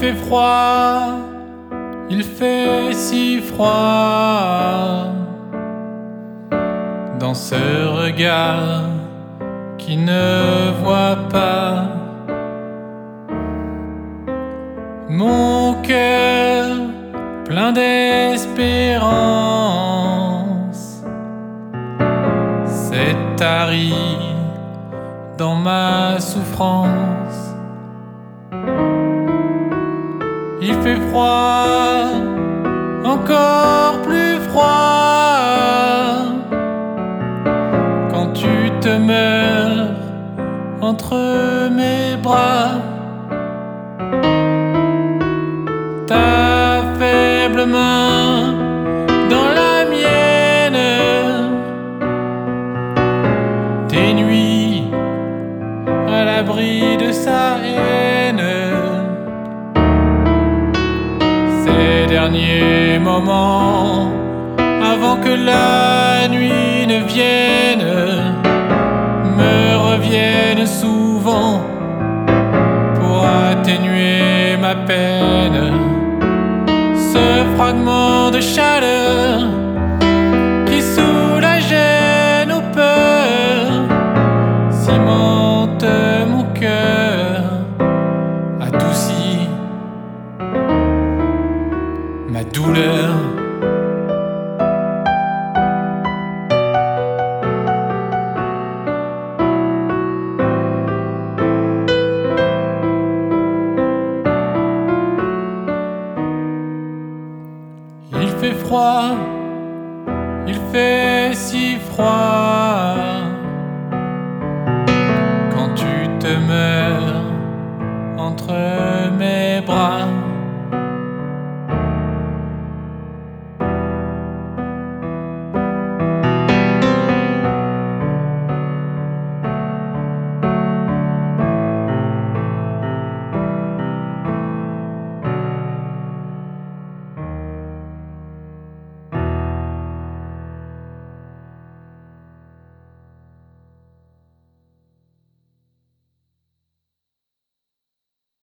fait froid, il fait si froid dans ce regard qui ne voit pas mon cœur plein d'espérance s'est tari dans ma souffrance. Il fait froid, encore plus froid, quand tu te meurs entre mes bras. Ta faible main dans la mienne, tes nuits à l'abri de sa haine. Ces derniers moments, avant que la nuit ne vienne, me reviennent souvent pour atténuer ma peine. Ce fragment de chaleur ma douleur. Il fait froid, il fait si froid quand tu te meurs entre mes bras.